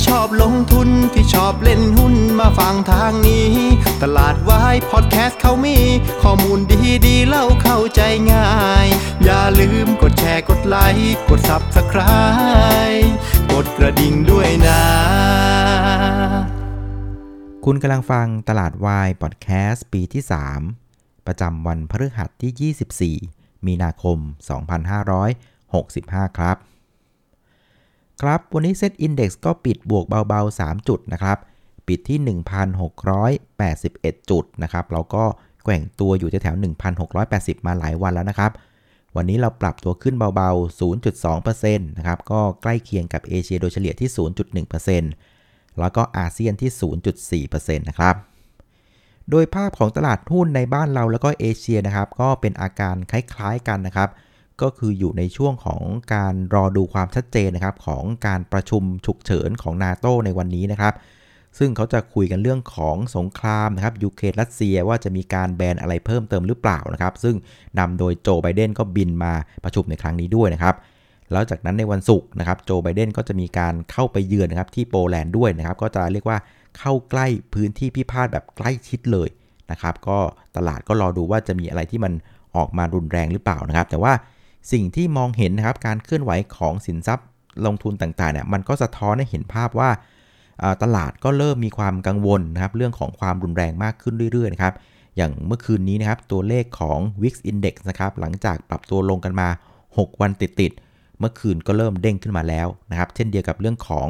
ที่ชอบลงทุนที่ชอบเล่นหุ้นมาฟังทางนี้ ตลาดวายพอดแคสต์เขามี ข้อมูลดีดีเล่าเข้าใจง่าย อย่าลืมกดแชร์กดไลค์กด Subscribe กดกระดิ่งด้วยนะ คุณกำลังฟังตลาดวายพอดแคสต์ปีที่ 3 ประจำวันพฤหัสที่ 24 มีนาคม 2565 ครับ ครับ วันนี้เซตอินดี x ก็ปิดบวกเบาๆ 3 จุดนะครับ ปิดที่ 1,681 จุดนะครับ เราก็แกว่งตัวอยู่แถวๆ1,680 มาหลายวันแล้วนะครับ วันนี้เราปรับตัวขึ้นเบาๆ 0.2%นะครับ ก็ใกล้เคียงกับเอเชียโดยเฉลี่ยที่ 0.1%แล้วก็อาเซียนที่ 0.4%นะครับ โดยภาพของตลาดหุ้นในบ้านเราแล้วก็เอเชียนะครับ ก็เป็นอาการคล้ายๆกันนะครับ ก็คืออยู่ในช่วงของการรอดูความชัดเจนนะครับของการประชุมฉุกเฉินของนาโตในวันนี้นะครับ ซึ่งเขาจะคุยกันเรื่องของสงครามนะครับยูเครนรัสเซียว่าจะมีการแบนอะไรเพิ่มเติมหรือเปล่านะครับ ซึ่งนำโดยโจไบเดนก็บินมาประชุมในครั้งนี้ด้วยนะครับแล้วจากนั้นในวันศุกร์นะครับโจไบเดนก็จะมีการเข้าไปเยือนนะครับที่โปแลนด์ด้วยนะครับ ก็จะเรียกว่าเข้าใกล้พื้นที่พิพาทแบบใกล้ชิดเลยนะครับ ก็ตลาดก็รอดูว่าจะมีอะไรที่มันออกมารุนแรงหรือเปล่านะครับ แต่ว่า สิ่งที่มองเห็นนะครับการเคลื่อนไหวของสินทรัพย์ลงทุนต่างๆเนี่ยมันก็สะท้อนให้เห็นภาพว่าตลาดก็เริ่มมีความกังวลนะครับเรื่องของความรุนแรงมากขึ้นเรื่อยๆนะครับอย่างเมื่อคืนนี้นะครับตัวเลขของ Wix Index นะครับหลังจากปรับตัวลงกันมา 6 วันติดๆเมื่อคืนก็เริ่มเด้งขึ้นมาแล้วนะครับเช่นเดียวกับเรื่องของ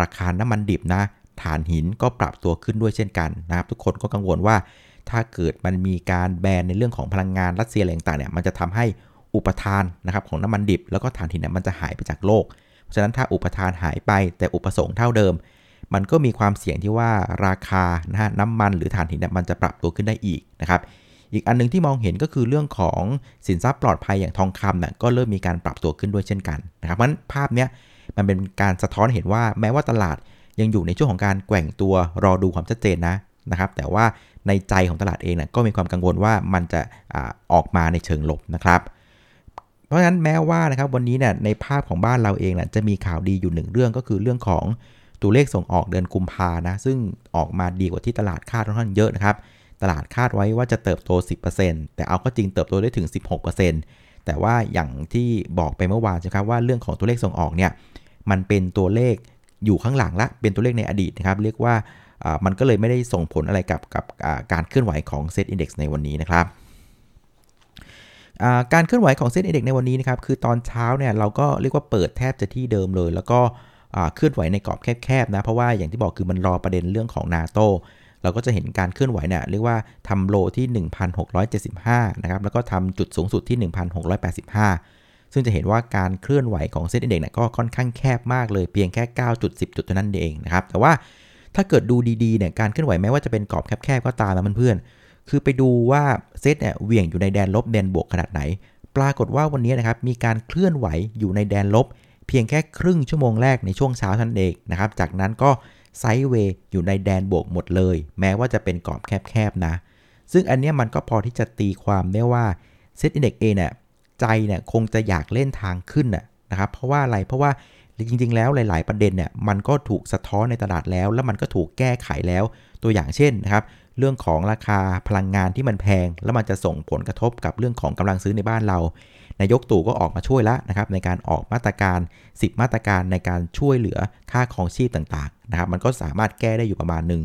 ราคาน้ำมันดิบนะถ่านหินก็ปรับตัวขึ้นด้วยเช่นกันนะครับ ทุกคนก็กังวลว่าถ้าเกิดมันมีการแบนในเรื่องของพลังงานรัสเซียอะไรต่างๆเนี่ยมันจะทำให้ อุปทานนะครับของน้ำมันดิบ แล้วก็ถ่านหินเนี่ยมันจะหายไปจากโลก เพราะฉะนั้นถ้าอุปทานหายไปแต่อุปสงค์เท่าเดิม มันก็มีความเสี่ยงที่ว่าราคานะฮะน้ำมันหรือถ่านหินเนี่ยมันจะปรับตัวขึ้นได้อีกนะครับอีกอันหนึงที่มองเห็นก็คือเรื่องของสินทรัพย์ปลอดภัยอย่างทองคำน่ะก็เริ่มมีการปรับตัวขึ้นด้วยเช่นกันนะครับเพราะฉะนั้นภาพเนี้ยมันเป็นการสะท้อนเห็นว่าแม้ว่าตลาดยังอยู่ในช่วงของการแกว่งตัวรอดูความชัดเจนนะนะครับ แต่ว่าในใจของตลาดเองนะก็มีความกังวลว่ามันจะอออกมาในเชิงลบนะครับ ราะฉะนั้นแม้ว่านะครับวันนี้เนี่ยในภาพของบ้านเราเองน่ะจะมีข่าวดีอยู่หนึ่งเรื่องก็คือเรื่องของตัวเลขส่งออกเดือนกุมภานะซึ่งออกมาดีกว่าที่ตลาดคาดค่อนข้างเยอะนะครับตลาดคาดไว้ว่าจะเติบโต 10%แต่เอาก็จริงเติบโตได้ถึง 16%แต่ว่าอย่างที่บอกไปเมื่อวานใช่ครับว่าเรื่องของตัวเลขส่งออกเนี่ยมันเป็นตัวเลขอยู่ข้างหลังละเป็นตัวเลขในอดีตนะครับเรียกว่ามันก็เลยไม่ได้ส่งผลอะไรกับกับอ่าการเคลื่อนไหวของเซตอินดี x ในวันนี้นะครับ การเคลื่อนไหวของเส้น index ในวันนี้นะครับคือตอนเช้าเนี่ยเราก็เรียกว่าเปิดแทบจะที่เดิมเลย แล้วก็เคลื่อนไหวในกรอบแคบๆนะเพราะว่าอย่างที่บอกคือมันรอประเด็นเรื่องของนาโตเราก็จะเห็นการเคลื่อนไหวเนี่ยเรียกว่าทำโลที่ 1,675 นะครับ แล้วก็ทำจุดสูงสุดที่ 1,685 ซึ่งจะเห็นว่าการเคลื่อนไหวของเส้น index เนี่ยก็ค่อนข้างแคบมากเลยเพียงแค่ 9 จุด 10 จุดเท่านั้นเองนะครับ แต่ว่าถ้าเกิดดูดีๆเนี่ยการเคลื่อนไหวแม้ว่าจะเป็นกรอบแคบๆก็ตามนะเพื่อน คือไปดูว่าเซตเนี่ยเหวี่ยงอยู่ในแดนลบแดนบวกขนาดไหน ปรากฏว่าวันนี้นะครับมีการเคลื่อนไหวอยู่ในแดนลบ เพียงแค่ครึ่งชั่วโมงแรกในช่วงเช้าท่านั้นเองนะครับ จากนั้นก็ไซด์เวย์อยู่ในแดนบวกหมดเลย แม้ว่าจะเป็นกรอบแคบๆนะ ซึ่งอันเนี้ยมันก็พอที่จะตีความได้ว่าเซตอินเด็กเอเนี่ยใจเนี่ยคงจะอยากเล่นทางขึ้นนะครับ เพราะว่าอะไร เพราะว่าจริงๆ แล้วหลาย ๆ ประเด็นเนี่ยมันก็ถูกสะท้อนในตลาดแล้ว แล้วมันก็ถูกแก้ไขแล้ว ตัวอย่างเช่นนะครับ เรื่องของราคาพลังงานที่มันแพง แล้วมันจะส่งผลกระทบกับเรื่องของกำลังซื้อในบ้านเรา นายกตู่ก็ออกมาช่วยแล้วนะครับในการออกมาตรการ 10 มาตรการในการช่วยเหลือค่าครองชีพต่างๆนะครับมันก็สามารถแก้ได้อยู่ประมาณหนึ่ง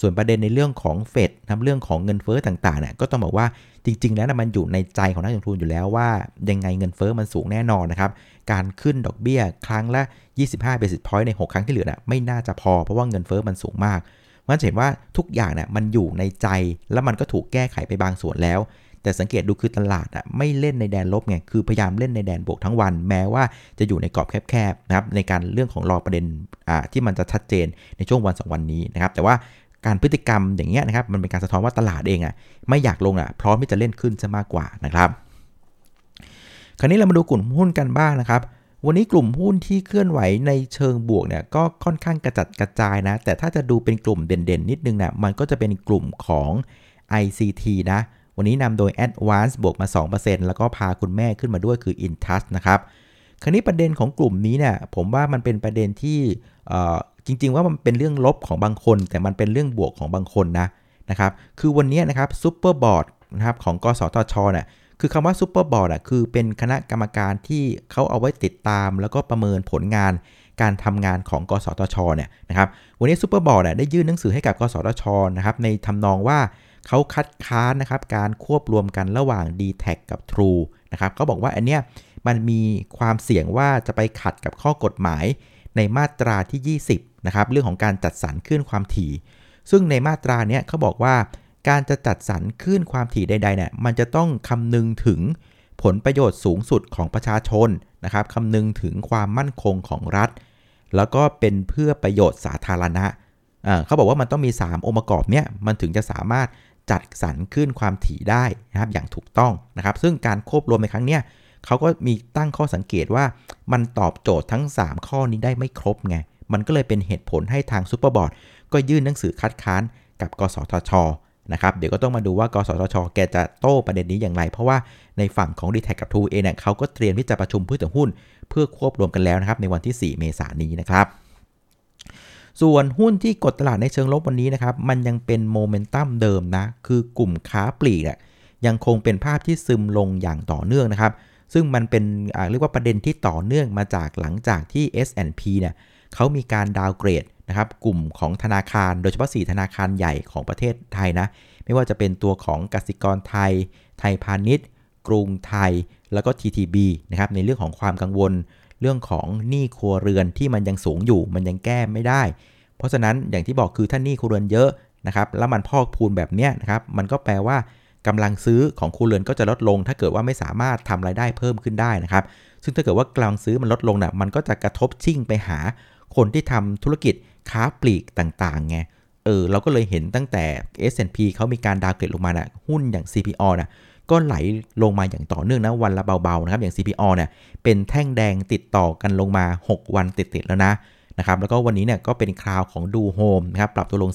ส่วนประเด็นในเรื่องของเฟดนะครับเรื่องของเงินเฟ้อต่างๆเนี่ยก็ต้องบอกว่าจริง ๆ แล้วนะมันอยู่ในใจของนักลงทุนอยู่แล้วว่ายังไงเงินเฟ้อมันสูงแน่นอนนะครับ การขึ้นดอกเบี้ยครั้งละ 25 basis point ใน 6 ครั้งที่เหลือน่ะไม่น่าจะพอเพราะว่าเงินเฟ้อมันสูงมาก มันจะเห็นว่าทุกอย่างเนี่ยมันอยู่ในใจแล้วมันก็ถูกแก้ไขไปบางส่วนแล้ว แต่สังเกตดูคือตลาดอะไม่เล่นในแดนลบไงคือพยายามเล่นในแดนบวกทั้งวัน แม้ว่าจะอยู่ในกรอบแคบๆนะครับในการเรื่องของรอประเด็นอ่าที่มันจะชัดเจนในช่วงวันสองวันนี้นะครับแต่ว่าการพฤติกรรมอย่างเงี้ยนะครับมันเป็นการสะท้อนว่าตลาดเองอะไม่อยากลงอะพร้อมที่จะเล่นขึ้นซะมากกว่านะครับ คราวนี้เรามาดูกลุ่มหุ้นกันบ้างนะครับ วันนี้กลุ่มหุ้นที่เคลื่อนไหวในเชิงบวกเนี่ยก็ค่อนข้างกระจัดกระจายนะ แต่ถ้าจะดูเป็นกลุ่มเด่นๆ นิดนึงนะมันก็จะเป็นกลุ่มของ ICT นะ วันนี้นำโดย Advance บวกมา 2%แล้วก็พาคุณแม่ขึ้นมาด้วยคือ Intouch นะครับคราวนี้ประเด็นของกลุ่มนี้เนี่ยผมว่ามันเป็นประเด็นที่จริง ๆ ว่ามันเป็นเรื่องลบของบางคน แต่มันเป็นเรื่องบวกของบางคนนะนะครับคือวันนี้นะครับ super board นะครับของกสทชเนี่ย คือคำว่า super board อะคือเป็นคณะกรรมการที่เขาเอาไว้ติดตาม แล้วก็ประเมินผลงานการทำงานของกสทชเนี่ยนะครับวันนี้ super board ได้ยื่นหนังสือให้กับกสทชนะครับในทำนองว่าเขาคัดค้านนะครับการควบรวมกันระหว่าง d t แทกับ True นะครับเขาบอกว่าอันเนี้ยมันมีความเสี่ยงว่าจะไปขัดกับข้อกฎหมายในมาตราที่ 20นะครับเรื่องของการจัดสรรคลื่นความถี่ ซึ่งในมาตราเนี้ยเขาบอกว่า การจะจัดสรรคลื่นความถี่ใดๆเนี่ยมันจะต้องคำนึงถึงผลประโยชน์สูงสุดของประชาชนนะครับคำนึงถึงความมั่นคงของรัฐ แล้วก็เป็นเพื่อประโยชน์สาธารณะเขาบอกว่ามันต้องมี 3 องค์ประกอบเนี้ยมันถึงจะสามารถจัดสรรขึ้นความถี่ได้นะครับอย่างถูกต้องนะครับ ซึ่งการควบรวมในครั้งเนี้เขาก็มีตั้งข้อสังเกตว่ามันตอบโจทย์ทั้ง 3 ข้อนี้ได้ไม่ครบไงมันก็เลยเป็นเหตุผลให้ทางซูเปอร์บอร์ดก็ยื่นหนังสือคัดค้านกับ กสทช นะครับเดี๋ยวก็ต้องมาดูว่ากสทช แกจะโต้ประเด็นนี้อย่างไร เพราะว่าในฝั่งของ d t แทกับทูเอเนี่ยเขาก็เตรียมที่จะประชุมผู้ถือหุ้น เพื่อควบรวมกันแล้วนะครับในวันที่ 4 เมษายนนี้นะครับส่วนหุ้นที่กดตลาดในเชิงลบวันนี้นะครับมันยังเป็นโมเมนตัมเดิมนะคือกลุ่มค้าปลีกเนี่ยยังคงเป็นภาพที่ซึมลงอย่างต่อเนื่องนะครับ ซึ่งมันเป็นเรียกว่าประเด็นที่ต่อเนื่องมาจากหลังจากที่ S&P เนี่ยเขามีการดาวเกรด นะครับกลุ่มของธนาคารโดยเฉพาะ 4 ธนาคารใหญ่ของประเทศไทยนะ ไม่ว่าจะเป็นตัวของกสิกรไทย ไทยพาณิชย์ กรุงไทย แล้วก็ TTB นะครับในเรื่องของความกังวล เรื่องของหนี้ครัวเรือนที่มันยังสูงอยู่มันยังแก้ไม่ได้ เพราะฉะนั้นอย่างที่บอกคือถ้าหนี้ครัวเรือนเยอะนะครับแล้วมันพอกพูนแบบเนี้ยนะครับมันก็แปลว่ากำลังซื้อของครัวเรือนก็จะลดลง ถ้าเกิดว่าไม่สามารถทำรายได้เพิ่มขึ้นได้นะครับ ซึ่งถ้าเกิดว่ากำลังซื้อมันลดลงนะ่ะมันก็จะกระทบชิ่งไปหา คนที่ทำธุรกิจค้าปลีกต่างๆไงเออเราก็เลยเห็นตั้งแต่ S&P เขามีการดาวเกรดลงมานะ่ะหุ้นอย่าง CPO นะก็ไหลลงมาอย่างต่อเนื่องนะวันละเบาๆนะครับอย่าง CPO เนี่ยเป็นแท่งแดงติดต่อกันลงมา 6 วันติดๆแล้วนะนะครับแล้วก็วันนี้เนี่ยก็เป็นคราวของดูโฮมนะครับปรับตัวลง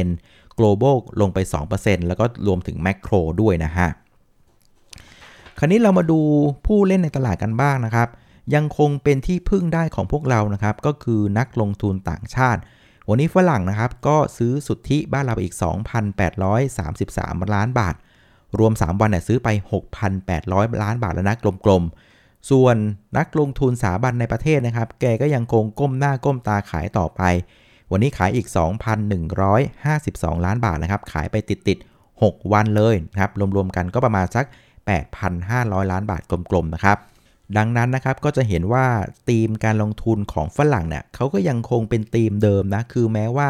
4% global ลงไป 2%แล้วก็รวมถึง macro ด้วยนะฮะคราวนี้เรามาดูผู้เล่นในตลาดกันบ้างนะครับ ยังคงเป็นที่พึ่งได้ของพวกเรานะครับ ก็คือนักลงทุนต่างชาติ วันนี้ฝรั่งนะครับ ก็ซื้อสุทธิบ้านเราอีก 2,833 ล้านบาท รวม 3 วันเนี่ยซื้อไป 6,800 ล้านบาทแล้วนะกลมๆ ส่วนนักลงทุนสถาบันในประเทศนะครับ แกก็ยังคงก้มหน้าก้มตาขายต่อไป วันนี้ขายอีก 2,152 ล้านบาทนะครับ ขายไปติดๆ 6 วันเลยนะครับ รวมๆ กันก็ประมาณสัก 8,500 ล้านบาทกลมๆ นะครับ ดังนั้นนะครับก็จะเห็นว่าธีมการลงทุนของฝรั่งเนี่ยเขาก็ยังคงเป็นธีมเดิมนะคือแม้ว่า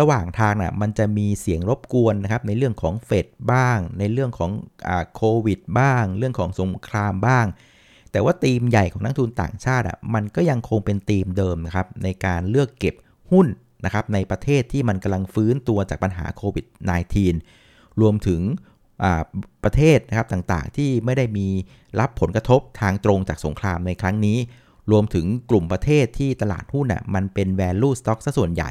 ระหว่างทางน่ะมันจะมีเสียงรบกวนนะครับในเรื่องของเฟดบ้าง ในเรื่องของโควิดบ้าง เรื่องของสงครามบ้าง แต่ว่าธีมใหญ่ของนักทุนต่างชาติอะมันก็ยังคงเป็นธีมเดิมนะครับในการเลือกเก็บหุ้นนะครับในประเทศที่มันกำลังฟื้นตัวจากปัญหาโควิด -19 รวมถึง ประเทศนะครับต่างๆ ที่ไม่ได้มีรับผลกระทบทางตรงจากสงครามในครั้งนี้ รวมถึงกลุ่มประเทศที่ตลาดหุ้นอะมันเป็น value stock ซะส่วนใหญ่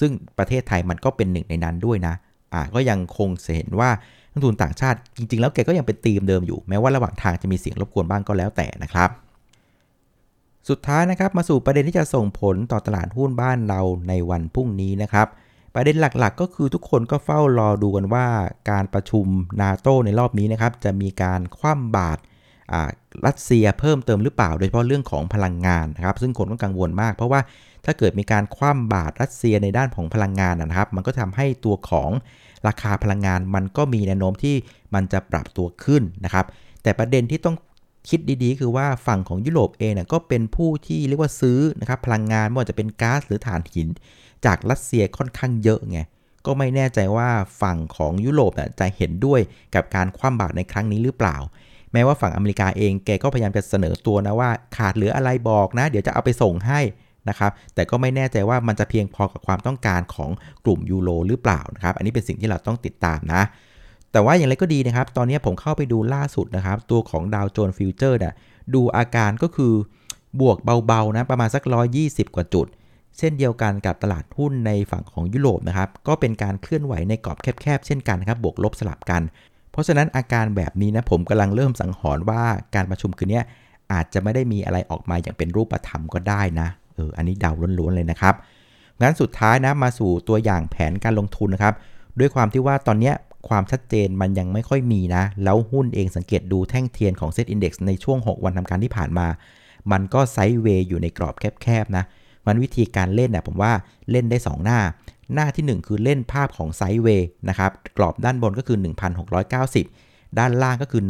ซึ่งประเทศไทยมันก็เป็นหนึ่งในนั้นด้วยนะอ่าก็ยังคงเห็นว่านักทุนต่างชาติจริง ๆ แล้วแกก็ยังเป็นธีมเดิมอยู่ แม้ว่าระหว่างทางจะมีเสียงรบกวนบ้างก็แล้วแต่นะครับ สุดท้ายนะครับมาสู่ประเด็นที่จะส่งผลต่อตลาดหุ้นบ้านเราในวันพรุ่งนี้นะครับ ประเด็นหลักๆ ก็คือทุกคนก็เฝ้ารอดูกันว่าการประชุมนาโตในรอบนี้นะครับจะมีการคว่ำบาตรรัสเซียเพิ่มเติมหรือเปล่า โดยเฉพาะเรื่องของพลังงานนะครับ ซึ่งคนก็กังวลมาก เพราะว่าถ้าเกิดมีการคว่ำบาตรรัสเซียในด้านของพลังงานนะครับ มันก็ทำให้ตัวของราคาพลังงานมันก็มีแนวโน้มที่มันจะปรับตัวขึ้นนะครับ แต่ประเด็นที่ต้อง คิดดีๆ คือว่าฝั่งของยุโรปเองเนี่ยก็เป็นผู้ที่เรียกว่าซื้อนะครับพลังงานไม่ว่าจะเป็นก๊าซหรือถ่านหิน จากรัสเซียค่อนข้างเยอะไงก็ไม่แน่ใจว่าฝั่งของยุโรปจะเห็นด้วยกับการคว่ำบาตรในครั้งนี้หรือเปล่า แม้ว่าฝั่งอเมริกาเองแกก็พยายามจะเสนอตัวนะว่าขาดเหลืออะไรบอกนะ เดี๋ยวจะเอาไปส่งให้นะครับแต่ก็ไม่แน่ใจว่ามันจะเพียงพอกับความต้องการของกลุ่มยูโรหรือเปล่านะครับอันนี้เป็นสิ่งที่เราต้องติดตามนะ แต่ว่าอย่างไรก็ดีนะครับ ตอนนี้ผมเข้าไปดูล่าสุดนะครับ ตัวของดาวโจนส์ future เนี่ยดูอาการก็คือบวกเบาๆนะประมาณสัก 120 กว่าจุด เช่นเดียวกันกับตลาดหุ้นในฝั่งของยุโรปนะครับ ก็เป็นการเคลื่อนไหวในกรอบแคบๆ เช่นกันครับ บวกลบสลับกัน เพราะฉะนั้นอาการแบบนี้นะผมกำลังเริ่มสังหรณ์ว่าการประชุมคืนนี้อาจจะไม่ได้มีอะไรออกมาอย่างเป็นรูปธรรมก็ได้นะเอออันนี้เดาล้วนๆเลยนะครับงั้นสุดท้ายนะมาสู่ตัวอย่างแผนการลงทุนนะครับด้วยความที่ว่าตอนนี้ ความชัดเจนมันยังไม่ค่อยมีนะ แล้วหุ้นเองสังเกตดูแท่งเทียนของเซตอินดี x ในช่วง 6 วันทำการที่ผ่านมา มันก็ไซด์เวย์อยู่ในกรอบแคบๆนะมันวิธีการเล่นเนี่ยผมว่าเล่นได้ 2 หน้า หน้าที่ 1 คือเล่นภาพของไซด์เวย์นะครับกรอบด้านบนก็คือ 1,690 ด้านล่างก็คือ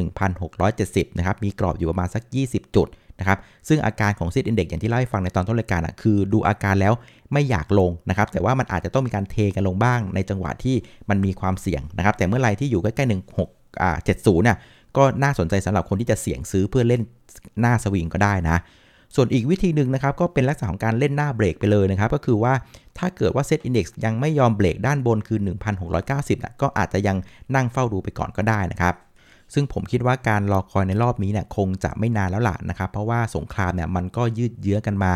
1,670 นะครับ มีกรอบอยู่ประมาณสัก 20 จุด นะครับซึ่งอาการของซิดอินเด็กอย่างที่เล่าให้ฟังในตอนต้นรายการอะคือดูอาการแล้วไม่อยากลงนะครับแต่ว่ามันอาจจะต้องมีการเทกันลงบ้างในจังหวะที่มันมีความเสี่ยงนะครับแต่เมื่อไรที่อยู่ใกล้ๆ16อ่า70เนี่ยก็น่าสนใจสำหรับคนที่จะเสี่ยงซื้อเพื่อเล่นหน้าสวิงก็ได้นะ ส่วนอีกวิธีหนึ่งนะครับก็เป็นลักษณะของการเล่นหน้าเบรกไปเลยนะครับก็คือว่าถ้าเกิดว่าเซตอินดี x ยังไม่ยอมเบรกด้านบนคือ 1,690นะก็อาจจะยังนั่งเฝ้าดูไปก่อนก็ได้นะครับ ซึ่งผมคิดว่าการรอคอยในรอบนี้เนี่ยคงจะไม่นานแล้วล่ะนะครับ เพราะว่าสงครามเนี่ยมันก็ยืดเยื้อกันมา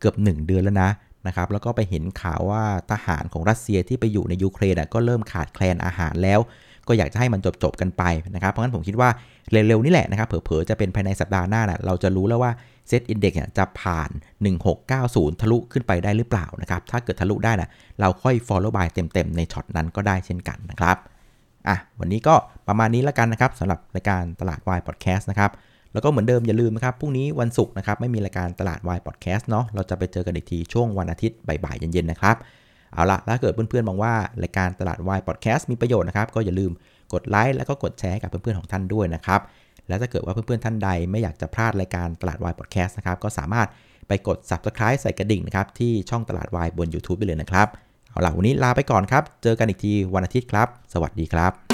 เกือบ 1 เดือนแล้วนะนะครับ แล้วก็ไปเห็นข่าวว่าทหารของรัสเซียที่ไปอยู่ในยูเครนก็เริ่มขาดแคลนอาหารแล้ว ก็อยากจะให้มันจบๆกันไปนะครับ เพราะฉะนั้นผมคิดว่าเร็วๆนี่แหละนะครับ เผลอๆจะเป็นภายในสัปดาห์หน้านะเราจะรู้แล้วว่า SET Index จะผ่าน 1690 ทะลุขึ้นไปได้หรือเปล่านะครับ ถ้าเกิดทะลุได้นะเราค่อย follow buy เต็มๆในช็อตนั้นก็ได้เช่นกันนะครับ อะวันนี้ก็ประมาณนี้แล้วกันนะครับสำหรับรายการตลาดวายพอดแคสต์นะครับแล้วก็เหมือนเดิมอย่าลืมนะครับพรุ่งนี้วันศุกร์นะครับไม่มีรายการตลาดวายพอดแคสต์เนาะเราจะไปเจอกันอีกทีช่วงวันอาทิตย์บ่ายๆเย็นๆนะครับเอาละถ้าเกิดเพื่อนๆมองว่ารายการตลาดวายพอดแคสต์มีประโยชน์นะครับก็อย่าลืมกดไลค์แล้วก็กดแชร์กับเพื่อนๆของท่านด้วยนะครับแล้วถ้าเกิดว่าเพื่อนๆท่านใดไม่อยากจะพลาดรายการตลาดวายพอดแคสต์นะครับก็สามารถไปกด subscribe ใส่กระดิ่งนะครับที่ช่องตลาดวายบน YouTube ได้เลยนะครับ เอาล่ะวันนี้ลาไปก่อนครับ เจอกันอีกทีวันอาทิตย์ครับ สวัสดีครับ